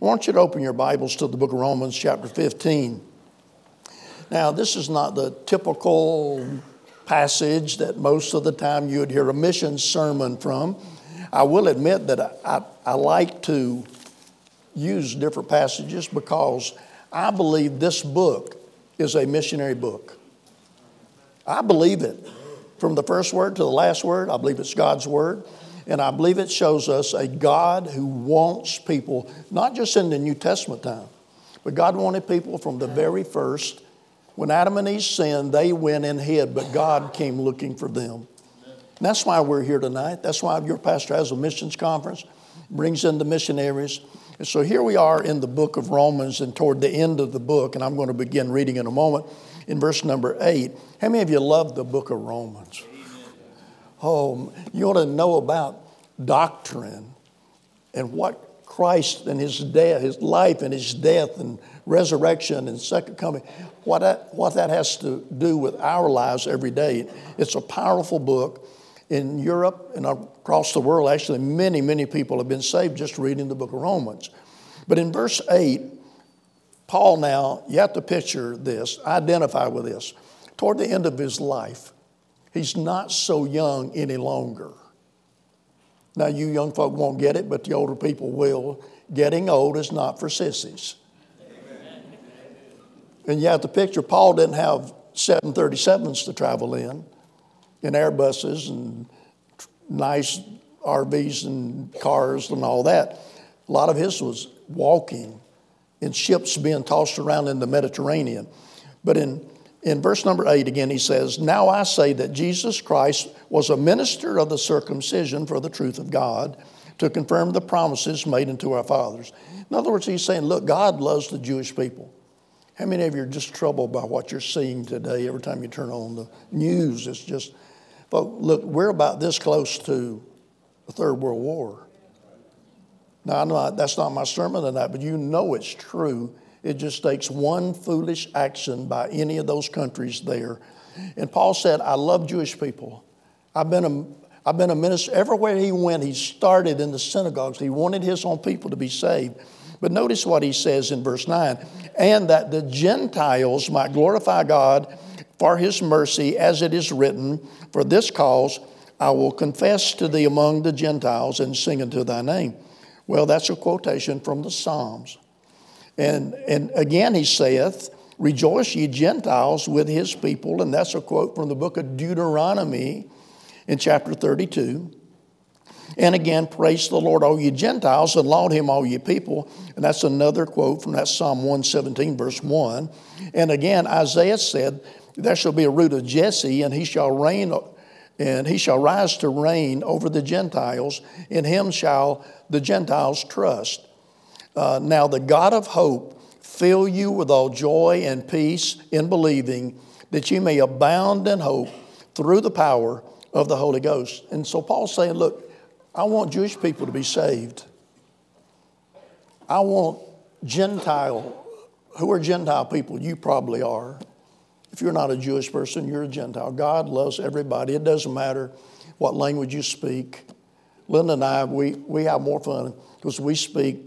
I want you to open your Bibles to the book of Romans, chapter 15. Now, this is not the typical passage that most of the time you would hear a mission sermon from. I will admit that I, I, I like to use different passages because I believe this book is a missionary book. I believe it. From the first word to the last word, I believe it's God's word. And I believe it shows us a God who wants people, not just in the New Testament time, but God wanted people from the very first. When Adam and Eve sinned, they went and hid, but God came looking for them. And that's why we're here tonight. That's why your pastor has a missions conference, brings in the missionaries. And so here we are in the book of Romans and toward the end of the book, and I'm going to begin reading in a moment in verse number eight. How many of you love the book of Romans? Oh, you want to know about doctrine and what Christ and his death, his life and his death and resurrection and second coming, what that, what that has to do with our lives every day. It's a powerful book. In Europe and across the world, actually, many, many people have been saved just reading the book of Romans. But in verse 8, Paul now, you have to picture this, identify with this. Toward the end of his life, he's not so young any longer. Now, you young folk won't get it, but the older people will. Getting old is not for sissies. Amen. And you have to picture Paul didn't have 737s to travel in, in Airbuses and nice RVs and cars and all that. A lot of his was walking in ships being tossed around in the Mediterranean. But in, in verse number eight, again, he says, Now I say that Jesus Christ was a minister of the circumcision for the truth of God to confirm the promises made unto our fathers. In other words, he's saying, Look, God loves the Jewish people. How many of you are just troubled by what you're seeing today every time you turn on the news? It's just, but look, we're about this close to the Third World War. Now, I not, that's not my sermon tonight, but you know it's true. It just takes one foolish action by any of those countries there. And Paul said, I love Jewish people. I've been a, I've been a minister. Everywhere he went, he started in the synagogues. He wanted his own people to be saved. But notice what he says in verse 9 and that the Gentiles might glorify God for his mercy, as it is written, For this cause I will confess to thee among the Gentiles and sing unto thy name. Well, that's a quotation from the Psalms. And, and again, he saith, Rejoice, ye Gentiles, with his people. And that's a quote from the book of Deuteronomy in chapter 32. And again, praise the Lord, all ye Gentiles, and laud him, all ye people. And that's another quote from that Psalm 117, verse 1. And again, Isaiah said, There shall be a root of Jesse, and he shall reign and he shall rise to reign over the Gentiles. In him shall the Gentiles trust. Uh, now, the God of hope fill you with all joy and peace in believing, that you may abound in hope through the power of the Holy Ghost. And so Paul's saying, Look, I want Jewish people to be saved. I want Gentile, who are Gentile people? You probably are. If you're not a Jewish person, you're a Gentile. God loves everybody. It doesn't matter what language you speak. Linda and I, we, we have more fun because we speak.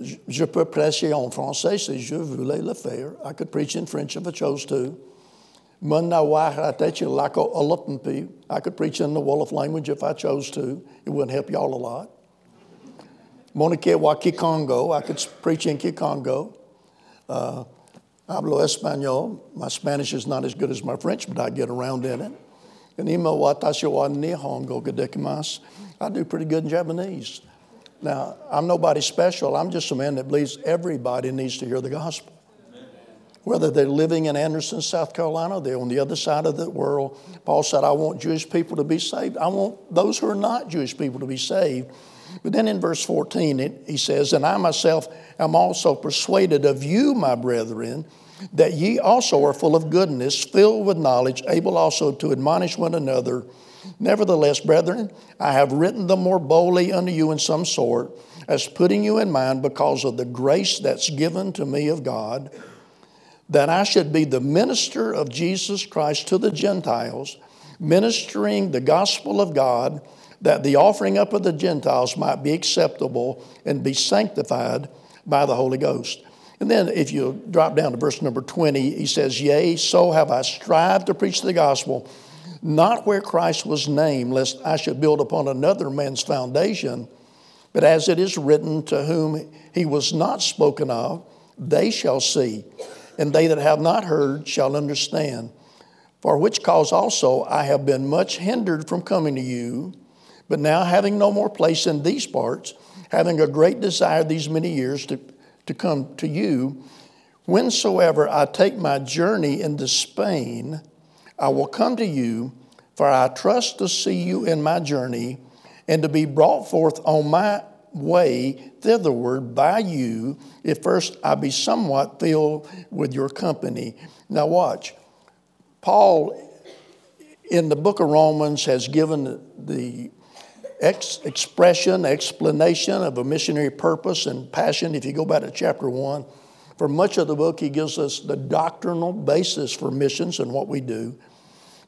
Je peux prêcher en français si je voulais le faire. I could preach in French if I chose to. I could preach in the Wolof language if I chose to. It wouldn't help y'all a lot. I could preach in Kikongo. Uh, Hablo Espanol. My Spanish is not as good as my French, but I get around in it. And. I do pretty good in Japanese. Now, I'm nobody special. I'm just a man that believes everybody needs to hear the gospel. Whether they're living in Anderson, South Carolina, they're on the other side of the world. Paul said, I want Jewish people to be saved. I want those who are not Jewish people to be saved. But then in verse 14, it, he says, And I myself am also persuaded of you, my brethren, that ye also are full of goodness, filled with knowledge, able also to admonish one another. Nevertheless, brethren, I have written the more boldly unto you in some sort, as putting you in mind because of the grace that's given to me of God, that I should be the minister of Jesus Christ to the Gentiles, ministering the gospel of God that the offering up of the Gentiles might be acceptable and be sanctified by the Holy Ghost. And then if you drop down to verse number 20, he says, Yea, so have I strived to preach the gospel, not where Christ was named, lest I should build upon another man's foundation. But as it is written, to whom he was not spoken of, they shall see, and they that have not heard shall understand. For which cause also I have been much hindered from coming to you, but now having no more place in these parts, having a great desire these many years to to come to you. Whensoever I take my journey into Spain, I will come to you, for I trust to see you in my journey and to be brought forth on my way thitherward by you, if first I be somewhat filled with your company. Now, watch. Paul, in the book of Romans, has given the ex- expression, explanation of a missionary purpose and passion. If you go back to chapter one, for much of the book, he gives us the doctrinal basis for missions and what we do.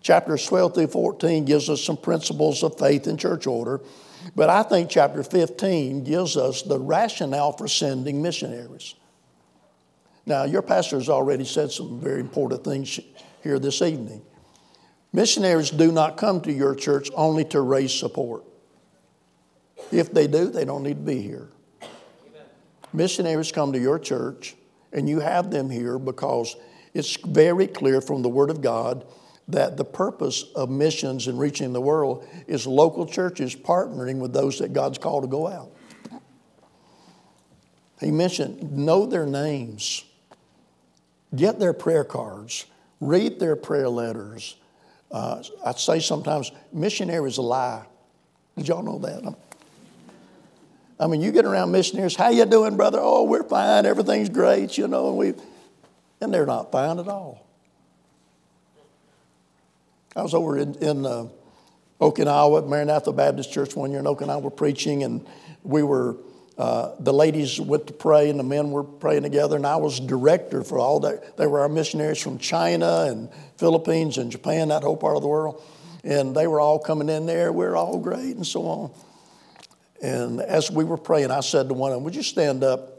Chapters 12 through 14 gives us some principles of faith and church order. But I think chapter 15 gives us the rationale for sending missionaries. Now, your pastor has already said some very important things here this evening. Missionaries do not come to your church only to raise support. If they do, they don't need to be here. Amen. Missionaries come to your church, and you have them here because it's very clear from the Word of God that the purpose of missions and reaching the world is local churches partnering with those that God's called to go out. He mentioned know their names, get their prayer cards, read their prayer letters. Uh, I say sometimes missionaries lie. Did y'all know that? I mean, you get around missionaries, how you doing, brother? Oh, we're fine, everything's great, you know, and we and they're not fine at all. I was over in, in uh, Okinawa at Maranatha Baptist Church one year in Okinawa preaching, and we were uh, the ladies went to pray and the men were praying together, and I was director for all that. They were our missionaries from China and Philippines and Japan, that whole part of the world, and they were all coming in there. We we're all great and so on. And as we were praying, I said to one of them, Would you stand up?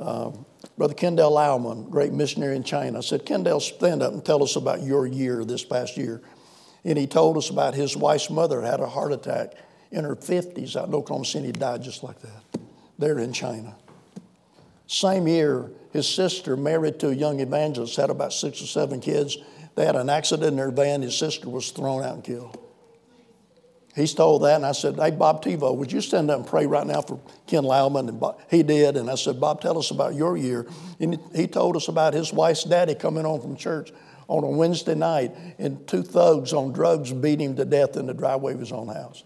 Um, Brother Kendall Lauman, great missionary in China, said, Kendall, stand up and tell us about your year this past year. And he told us about his wife's mother had a heart attack in her 50s out in Oklahoma City. Died just like that. There in China. Same year, his sister, married to a young evangelist, had about six or seven kids. They had an accident in their van. His sister was thrown out and killed. He's told that, and I said, Hey, Bob Tivo, would you stand up and pray right now for Ken Lauman? And Bob, he did, and I said, Bob, tell us about your year. And he told us about his wife's daddy coming home from church on a Wednesday night, and two thugs on drugs beat him to death in the driveway of his own house.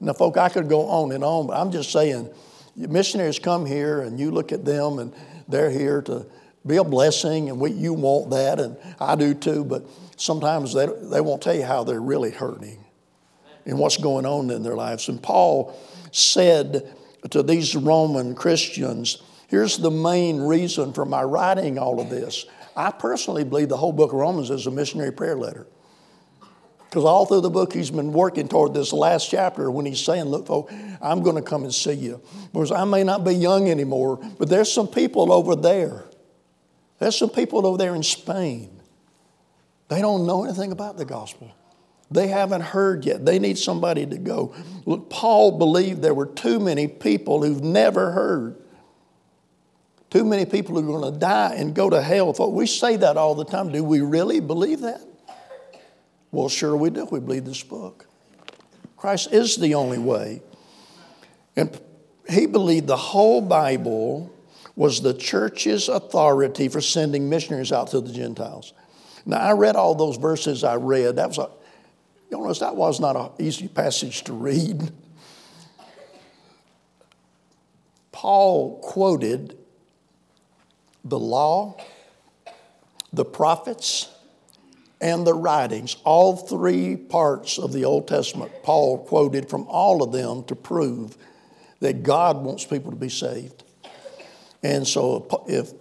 Now, folk, I could go on and on, but I'm just saying, missionaries come here, and you look at them, and they're here to be a blessing, and we, you want that, and I do too, but sometimes they, they won't tell you how they're really hurting and what's going on in their lives. And Paul said to these Roman Christians, here's the main reason for my writing all of this. I personally believe the whole book of Romans is a missionary prayer letter. Because all through the book, he's been working toward this last chapter when he's saying, Look, folks, I'm going to come and see you. Because I may not be young anymore, but there's some people over there. There's some people over there in Spain. They don't know anything about the gospel. They haven't heard yet. They need somebody to go. Look, Paul believed there were too many people who've never heard. Too many people who are going to die and go to hell. We say that all the time. Do we really believe that? Well, sure we do. We believe this book. Christ is the only way. And he believed the whole Bible was the church's authority for sending missionaries out to the Gentiles. Now, I read all those verses I read. That was a, you notice that was not an easy passage to read. Paul quoted the law, the prophets, and the writings, all three parts of the Old Testament. Paul quoted from all of them to prove that God wants people to be saved. And so if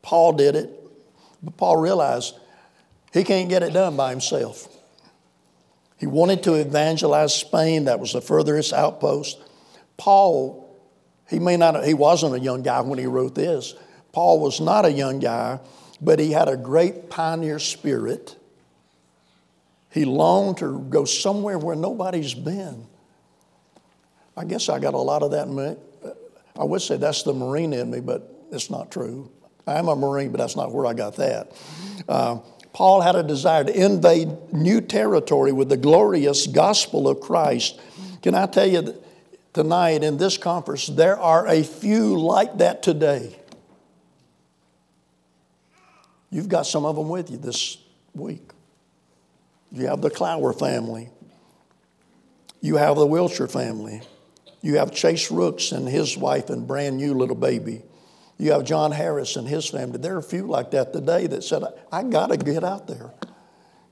Paul did it, but Paul realized he can't get it done by himself. He wanted to evangelize Spain, that was the furthest outpost. Paul, He may not, he wasn't a young guy when he wrote this. Paul was not a young guy, but he had a great pioneer spirit. He longed to go somewhere where nobody's been. I guess I got a lot of that. I would say that's the Marine in me, but it's not true. I'm a Marine, but that's not where I got that. Uh, Paul had a desire to invade new territory with the glorious gospel of Christ. Can I tell you tonight in this conference, there are a few like that today. You've got some of them with you this week. You have the Clower family. You have the Wilshire family. You have Chase Rooks and his wife and brand new little baby. You have John Harris and his family. There are a few like that today that said, I got to get out there.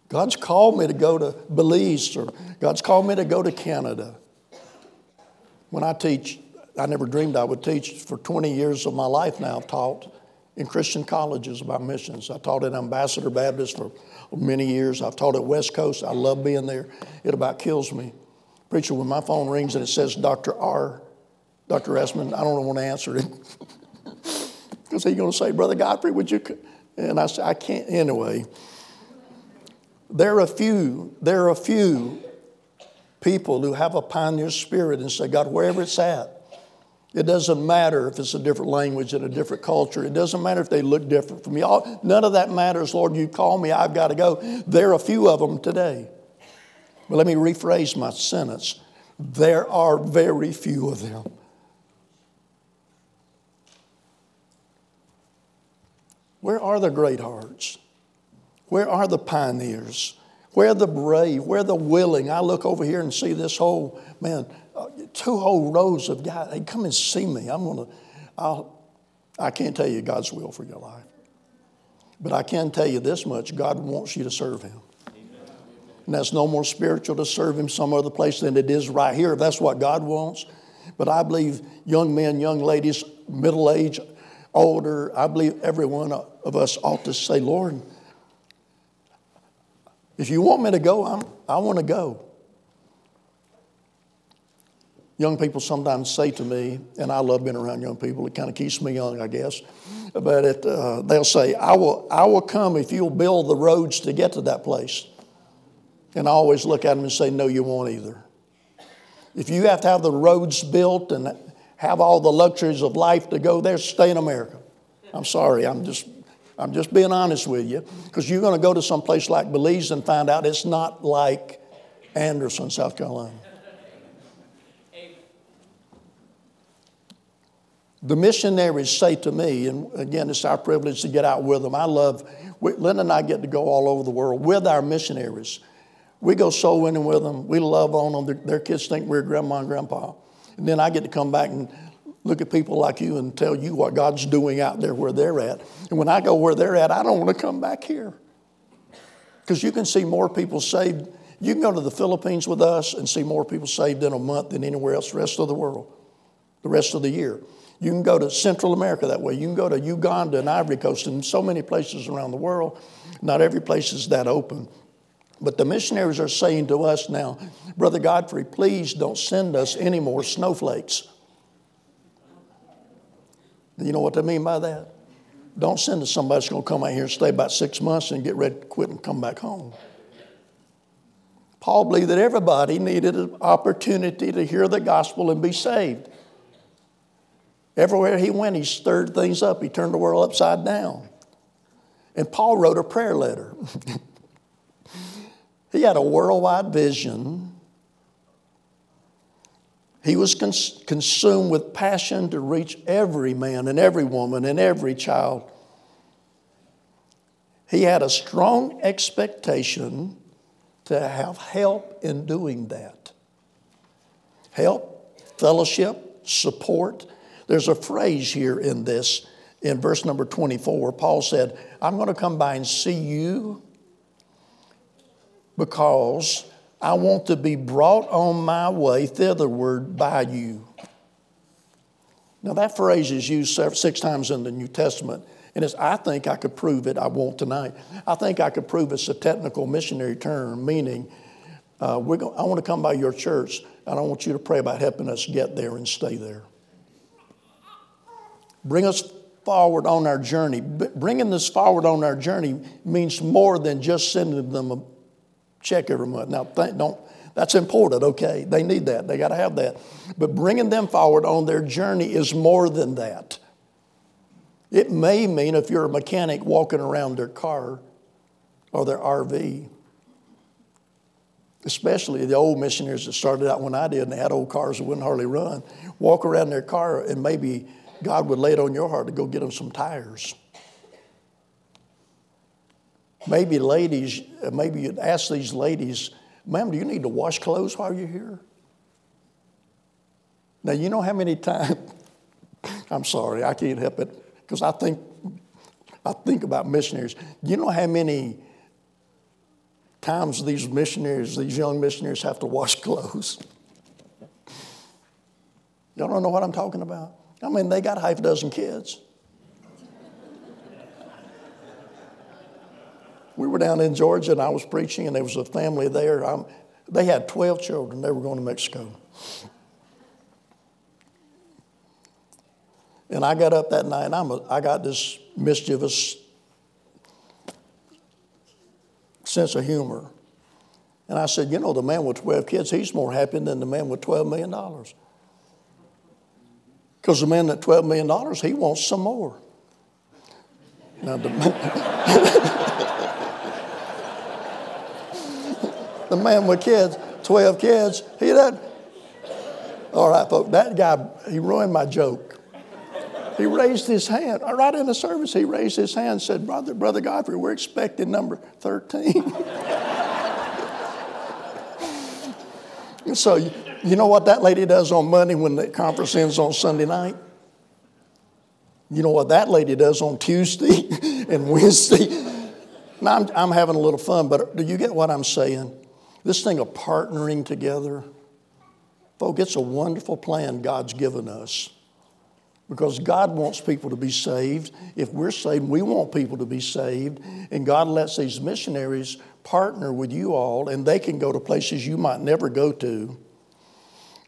God's called me to go to Belize or God's called me to go to Canada. When I teach, I never dreamed I would teach. For 20 years of my life now, I've taught in Christian colleges about missions. I taught at Ambassador Baptist for many years. I've taught at West Coast. I love being there. It about kills me. Preacher, when my phone rings and it says Dr. R, Dr. Esmond, I don't want to answer it. Because he's going to say, Brother Godfrey, would you? And I said, I can't. Anyway, there are a few, there are a few people who have a pioneer spirit and say, God, wherever it's at, it doesn't matter if it's a different language and a different culture. It doesn't matter if they look different from me. None of that matters, Lord. You call me, I've got to go. There are a few of them today. But let me rephrase my sentence. There are very few of them. Where are the great hearts? Where are the pioneers? Where the brave? Where the willing? I look over here and see this whole, man, uh, two whole rows of guys. Hey, come and see me. I'm to, I'll, I can't tell you God's will for your life. But I can tell you this much God wants you to serve Him. And that's no more spiritual to serve Him some other place than it is right here. If That's what God wants. But I believe young men, young ladies, middle age, older, I believe every one of us ought to say, Lord, if you want me to go, I'm, I want to go. Young people sometimes say to me, and I love being around young people, it kind of keeps me young, I guess, but it, uh, they'll say, I will, I will come if you'll build the roads to get to that place. And I always look at them and say, No, you won't either. If you have to have the roads built and have all the luxuries of life to go there, stay in America. I'm sorry, I'm just, I'm just being honest with you, because you're going to go to some place like Belize and find out it's not like Anderson, South Carolina. The missionaries say to me, and again, it's our privilege to get out with them. I love, Linda and I get to go all over the world with our missionaries. We go soul winning with them. We love on them. Their, their kids think we're grandma and grandpa. And then I get to come back and look at people like you and tell you what God's doing out there where they're at. And when I go where they're at, I don't want to come back here. Because you can see more people saved. You can go to the Philippines with us and see more people saved in a month than anywhere else the rest of the world, the rest of the year. You can go to Central America that way. You can go to Uganda and Ivory Coast and so many places around the world. Not every place is that open. But the missionaries are saying to us now, Brother Godfrey, please don't send us any more snowflakes. You know what I mean by that? Don't send us somebody that's going to come out here and stay about six months and get ready to quit and come back home. Paul believed that everybody needed an opportunity to hear the gospel and be saved. Everywhere he went, he stirred things up. He turned the world upside down. And Paul wrote a prayer letter. he had a worldwide vision. He was cons- consumed with passion to reach every man and every woman and every child. He had a strong expectation to have help in doing that. Help, fellowship, support, there's a phrase here in this, in verse number 24, where Paul said, I'm going to come by and see you because I want to be brought on my way thitherward by you. Now, that phrase is used six times in the New Testament, and it's, I think I could prove it. I won't tonight. I think I could prove it's a technical missionary term, meaning uh, going, I want to come by your church, and I want you to pray about helping us get there and stay there. bring us forward on our journey. bringing this forward on our journey means more than just sending them a check every month. Now, th- don't, that's important, okay? They need that, they got to have that. But bringing them forward on their journey is more than that. It may mean if you're a mechanic walking around their car or their RV, especially the old missionaries that started out when I did and they had old cars that wouldn't hardly run, walk around their car and maybe God would lay it on your heart to go get them some tires. Maybe ladies, uh, maybe you'd ask these ladies, ma'am, do you need to wash clothes while you're here? Now, you know how many times, I'm sorry, I can't help it, because I think, I think about missionaries. You know how many times these missionaries, these young missionaries, have to wash clothes? Y'all don't know what I'm talking about? I mean, they got half a dozen kids. We were down in Georgia and I was preaching, and there was a family there. I'm, they had 12 children. They were going to Mexico. And I got up that night, and I'm a, I got this mischievous sense of humor. And I said, You know, the man with 12 kids, he's more happy than the man with $12 million. Because the man with $12 million, he wants some more. Now, the, the man with kids, 12 kids, he doesn't. All right, folks, that guy, he ruined my joke. He raised his hand. Right in the service, he raised his hand and said, Brother, Brother Godfrey, we're expecting number 13. so you know what that lady does on Monday when the conference ends on Sunday night? You know what that lady does on Tuesday and Wednesday? Now, I'm, I'm having a little fun, but do you get what I'm saying? This thing of partnering together, folks, it's a wonderful plan God's given us because God wants people to be saved. If we're saved, we want people to be saved. And God lets these missionaries partner with you all, and they can go to places you might never go to.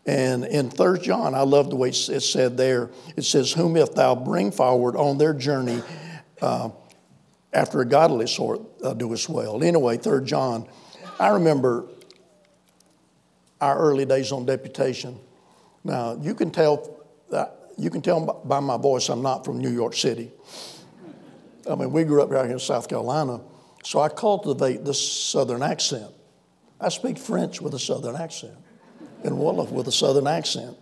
And in 3 John, I love the way it's said there. It says, Whom if thou bring forward on their journey uh, after a godly sort, uh, doest well. Anyway, 3 John, I remember our early days on deputation. Now, you can tell, uh, you can tell by my voice I'm not from New York City. I mean, we grew up right here in South Carolina, so I cultivate this southern accent. I speak French with a southern accent and Wolof with a southern accent.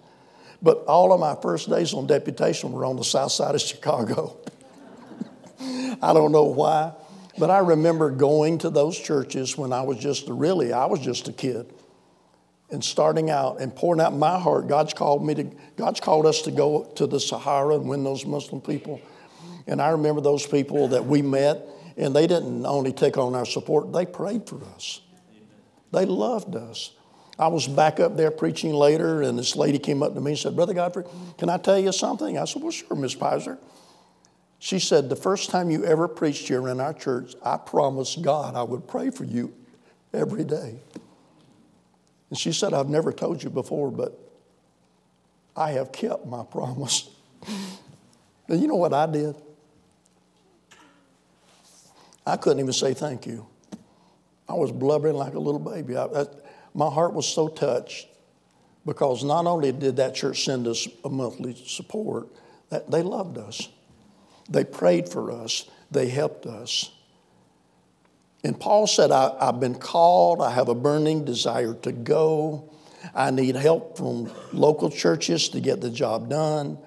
But all of my first days on deputation were on the south side of Chicago. I don't know why, but I remember going to those churches when I was just really, I was just a kid and starting out and pouring out my heart. God's called me to, God's called us to go to the Sahara and win those Muslim people. And I remember those people that we met, and they didn't only take on our support, they prayed for us. They loved us. I was back up there preaching later, and this lady came up to me and said, Brother Godfrey, can I tell you something? I said, Well, sure, Miss Pizer. She said, The first time you ever preached here in our church, I promised God I would pray for you every day. And she said, I've never told you before, but I have kept my promise. and you know what I did? I couldn't even say thank you. I was blubbering like a little baby. I, I, my heart was so touched because not only did that church send us a monthly support, that they loved us. They prayed for us. They helped us. And Paul said, I, have been called. I have a burning desire to go. I need help from local churches to get the job done.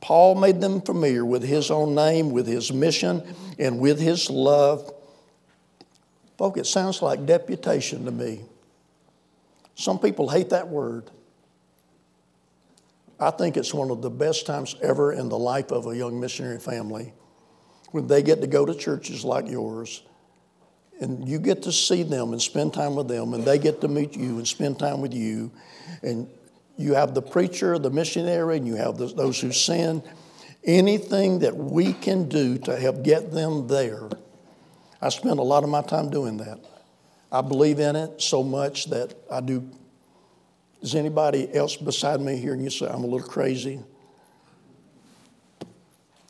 Paul made them familiar with his own name, with his mission, and with his love Folk, it sounds like deputation to me. Some people hate that word. I think it's one of the best times ever in the life of a young missionary family when they get to go to churches like yours and you get to see them and spend time with them and they get to meet you and spend time with you and you have the preacher the missionary and you have those who send anything that we can do to help get them there I spend a lot of my time doing that. I believe in it so much that I do. Is anybody else beside me here and you say, I'm a little crazy?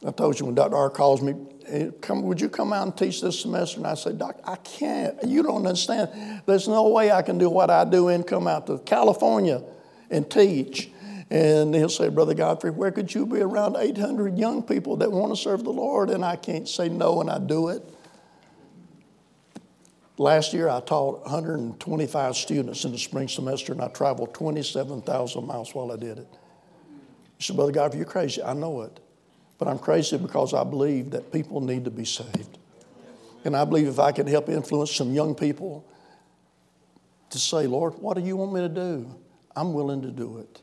I told you when Dr. R calls me, "Hey, come, would you come out and teach this semester? And I said, Doc, I can't. You don't understand. There's no way I can do what I do and come out to California and teach. And he'll say, Brother Godfrey, where could you be around 800 young people that want to serve the Lord? And I can't say no, and I do it. Last year, I taught 125 students in the spring semester, and I traveled 27,000 miles while I did it. He said, Brother Godfrey, you're crazy. I know it. But I'm crazy because I believe that people need to be saved. And I believe if I can help influence some young people to say, Lord, what do you want me to do? I'm willing to do it.